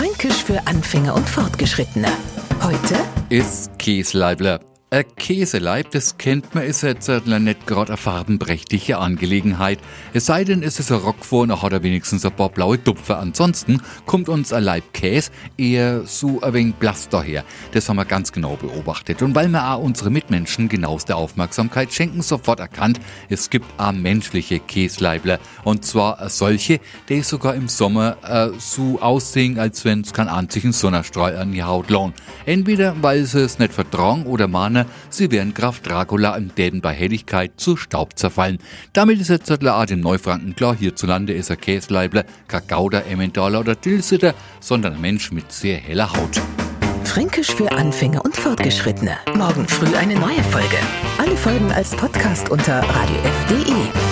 Fränkisch für Anfänger und Fortgeschrittene. Heute ist Käsleibler. Ein Käseleib, das kennt man, ist jetzt nicht gerade eine farbenprächtige Angelegenheit. Es sei denn, es ist ein Rockfor und hat er wenigstens ein paar blaue Tupfer. Ansonsten kommt uns ein Leib Käse eher so ein wenig blass daher. Das haben wir ganz genau beobachtet. Und weil wir auch unsere Mitmenschen genaueste Aufmerksamkeit schenken, sofort erkannt, es gibt auch menschliche Käsleibler. Und zwar solche, die sogar im Sommer äh, so aussehen, als wenn es kein einzigen Sonnenstrahl an die Haut lohnt. Entweder weil sie es nicht vertragen oder mahnen, Japaner, sie wären Graf Dracula im Däden bei Helligkeit zu Staub zerfallen. Damit ist der Art im Neufranken klar, hierzulande ist er Käsleibler, Kakauder, Emmentaler oder Tilsiter, sondern ein Mensch mit sehr heller Haut. Fränkisch für Anfänger und Fortgeschrittene. Morgen früh eine neue Folge. Alle Folgen als Podcast unter radiof.de.